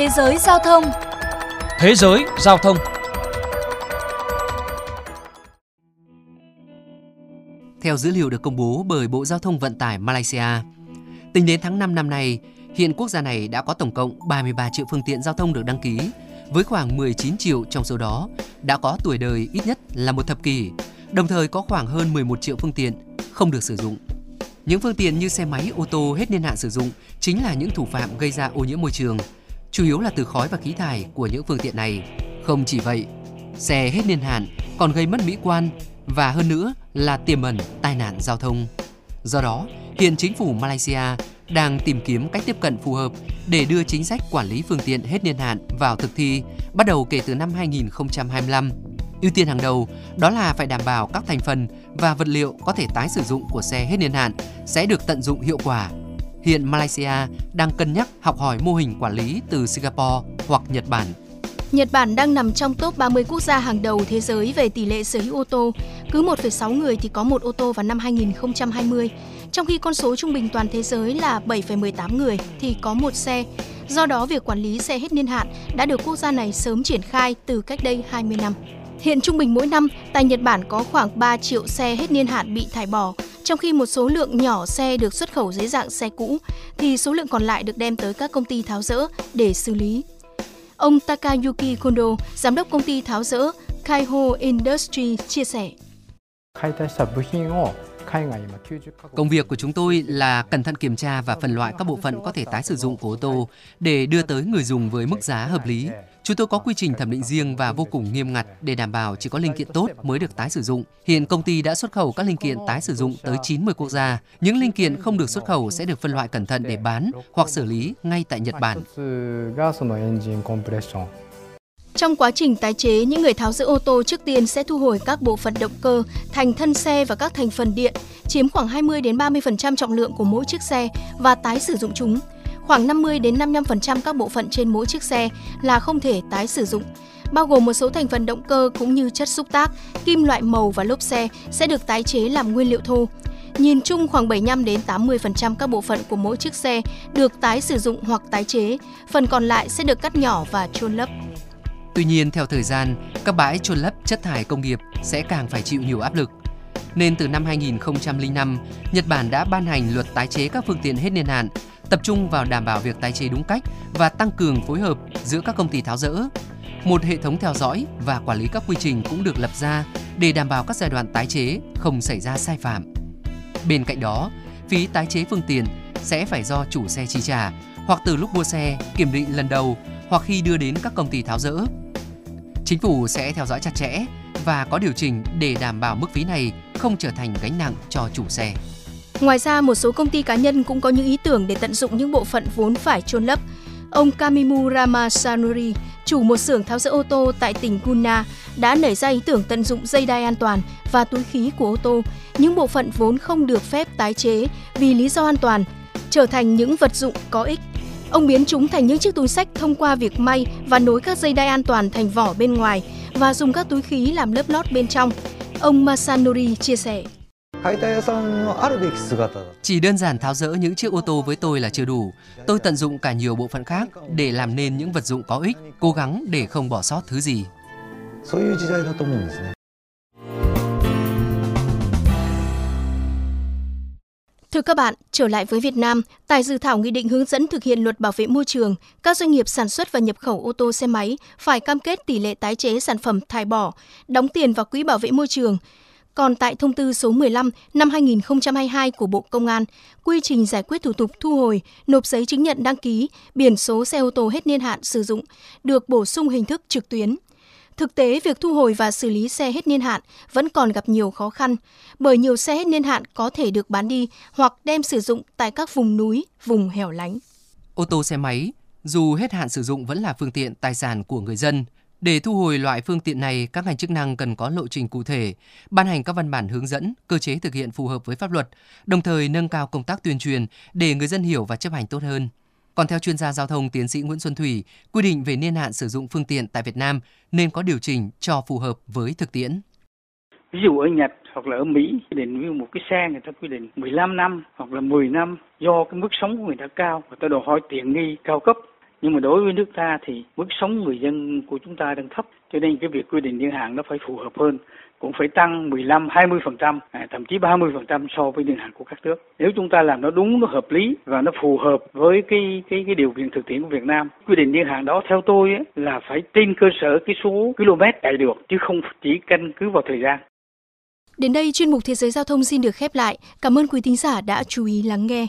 Thế giới giao thông. Thế giới giao thông. Theo dữ liệu được công bố bởi Bộ Giao thông Vận tải Malaysia, tính đến tháng 5 năm nay, hiện quốc gia này đã có tổng cộng 33 triệu phương tiện giao thông được đăng ký, với khoảng 19 triệu trong số đó đã có tuổi đời ít nhất là một thập kỷ, đồng thời có khoảng hơn 11 triệu phương tiện không được sử dụng. Những phương tiện như xe máy, ô tô hết niên hạn sử dụng chính là những thủ phạm gây ra ô nhiễm môi trường, chủ yếu là từ khói và khí thải của những phương tiện này. Không chỉ vậy, xe hết niên hạn còn gây mất mỹ quan và hơn nữa là tiềm ẩn tai nạn giao thông. Do đó, hiện chính phủ Malaysia đang tìm kiếm cách tiếp cận phù hợp để đưa chính sách quản lý phương tiện hết niên hạn vào thực thi bắt đầu kể từ năm 2025. Ưu tiên hàng đầu đó là phải đảm bảo các thành phần và vật liệu có thể tái sử dụng của xe hết niên hạn sẽ được tận dụng hiệu quả. Hiện Malaysia đang cân nhắc học hỏi mô hình quản lý từ Singapore hoặc Nhật Bản. Nhật Bản đang nằm trong top 30 quốc gia hàng đầu thế giới về tỷ lệ sở hữu ô tô. Cứ 1,6 người thì có một ô tô vào năm 2020, trong khi con số trung bình toàn thế giới là 7,18 người thì có một xe. Do đó, việc quản lý xe hết niên hạn đã được quốc gia này sớm triển khai từ cách đây 20 năm. Hiện trung bình mỗi năm, tại Nhật Bản có khoảng 3 triệu xe hết niên hạn bị thải bỏ, trong khi một số lượng nhỏ xe được xuất khẩu dưới dạng xe cũ, thì số lượng còn lại được đem tới các công ty tháo rỡ để xử lý. Ông Takayuki Kondo, giám đốc công ty tháo rỡ Kaiho Industry chia sẻ. Công việc của chúng tôi là cẩn thận kiểm tra và phân loại các bộ phận có thể tái sử dụng của ô tô để đưa tới người dùng với mức giá hợp lý. Chúng tôi có quy trình thẩm định riêng và vô cùng nghiêm ngặt để đảm bảo chỉ có linh kiện tốt mới được tái sử dụng. Hiện công ty đã xuất khẩu các linh kiện tái sử dụng tới 90 quốc gia. Những linh kiện không được xuất khẩu sẽ được phân loại cẩn thận để bán hoặc xử lý ngay tại Nhật Bản. Trong quá trình tái chế, những người tháo giữ ô tô trước tiên sẽ thu hồi các bộ phận động cơ, thành thân xe và các thành phần điện, chiếm khoảng 20 đến 30% trọng lượng của mỗi chiếc xe và tái sử dụng chúng. Khoảng 50 đến 55% các bộ phận trên mỗi chiếc xe là không thể tái sử dụng, bao gồm một số thành phần động cơ cũng như chất xúc tác, kim loại màu và lốp xe sẽ được tái chế làm nguyên liệu thô. Nhìn chung khoảng 75 đến 80% các bộ phận của mỗi chiếc xe được tái sử dụng hoặc tái chế, phần còn lại sẽ được cắt nhỏ và chôn lấp. Tuy nhiên, theo thời gian, các bãi chôn lấp chất thải công nghiệp sẽ càng phải chịu nhiều áp lực. Nên từ năm 2005, Nhật Bản đã ban hành luật tái chế các phương tiện hết niên hạn, tập trung vào đảm bảo việc tái chế đúng cách và tăng cường phối hợp giữa các công ty tháo rỡ. Một hệ thống theo dõi và quản lý các quy trình cũng được lập ra để đảm bảo các giai đoạn tái chế không xảy ra sai phạm. Bên cạnh đó, phí tái chế phương tiện sẽ phải do chủ xe chi trả hoặc từ lúc mua xe, kiểm định lần đầu hoặc khi đưa đến các công ty tháo rỡ. Chính phủ sẽ theo dõi chặt chẽ và có điều chỉnh để đảm bảo mức phí này không trở thành gánh nặng cho chủ xe. Ngoài ra, một số công ty cá nhân cũng có những ý tưởng để tận dụng những bộ phận vốn phải chôn lấp. Ông Kamimu Ramasanuri, chủ một xưởng tháo rỡ ô tô tại tỉnh Gunna, đã nảy ra ý tưởng tận dụng dây đai an toàn và túi khí của ô tô, những bộ phận vốn không được phép tái chế vì lý do an toàn, trở thành những vật dụng có ích Ông biến chúng thành những chiếc túi sách thông qua việc may và nối các dây đai an toàn thành vỏ bên ngoài và dùng các túi khí làm lớp lót bên trong. Ông Masanori chia sẻ. Chỉ đơn giản tháo rỡ những chiếc ô tô với tôi là chưa đủ. Tôi tận dụng cả nhiều bộ phận khác để làm nên những vật dụng có ích, cố gắng để không bỏ sót thứ gì. Thưa các bạn, trở lại với Việt Nam, tại dự thảo nghị định hướng dẫn thực hiện luật bảo vệ môi trường, các doanh nghiệp sản xuất và nhập khẩu ô tô xe máy phải cam kết tỷ lệ tái chế sản phẩm thải bỏ, đóng tiền vào quỹ bảo vệ môi trường. Còn tại thông tư số 15 năm 2022 của Bộ Công an, quy trình giải quyết thủ tục thu hồi, nộp giấy chứng nhận đăng ký, biển số xe ô tô hết niên hạn sử dụng được bổ sung hình thức trực tuyến. Thực tế, việc thu hồi và xử lý xe hết niên hạn vẫn còn gặp nhiều khó khăn, bởi nhiều xe hết niên hạn có thể được bán đi hoặc đem sử dụng tại các vùng núi, vùng hẻo lánh. Ô tô xe máy, dù hết hạn sử dụng vẫn là phương tiện tài sản của người dân. Để thu hồi loại phương tiện này, các ngành chức năng cần có lộ trình cụ thể, ban hành các văn bản hướng dẫn, cơ chế thực hiện phù hợp với pháp luật, đồng thời nâng cao công tác tuyên truyền để người dân hiểu và chấp hành tốt hơn. Còn theo chuyên gia giao thông tiến sĩ Nguyễn Xuân Thủy, quy định về niên hạn sử dụng phương tiện tại Việt Nam nên có điều chỉnh cho phù hợp với thực tiễn. Ví dụ ở Nhật hoặc là ở Mỹ quy định như một cái xe người ta quy định 15 năm hoặc là 10 năm do cái mức sống của người ta cao, người ta đòi hỏi tiện nghi cao cấp nhưng mà đối với nước ta thì mức sống người dân của chúng ta đang thấp cho nên cái việc quy định niên hạn nó phải phù hợp hơn cũng phải tăng 15 20% à, thậm chí 30% so với niên hạn của các nước. Nếu chúng ta làm nó đúng nó hợp lý và nó phù hợp với cái cái cái điều kiện thực tiễn của Việt Nam. Quy định niên hạn đó theo tôi ấy, là phải trên cơ sở cái số km chạy được chứ không chỉ căn cứ vào thời gian. Đến đây chuyên mục Thế giới giao thông xin được khép lại. Cảm ơn quý thính giả đã chú ý lắng nghe.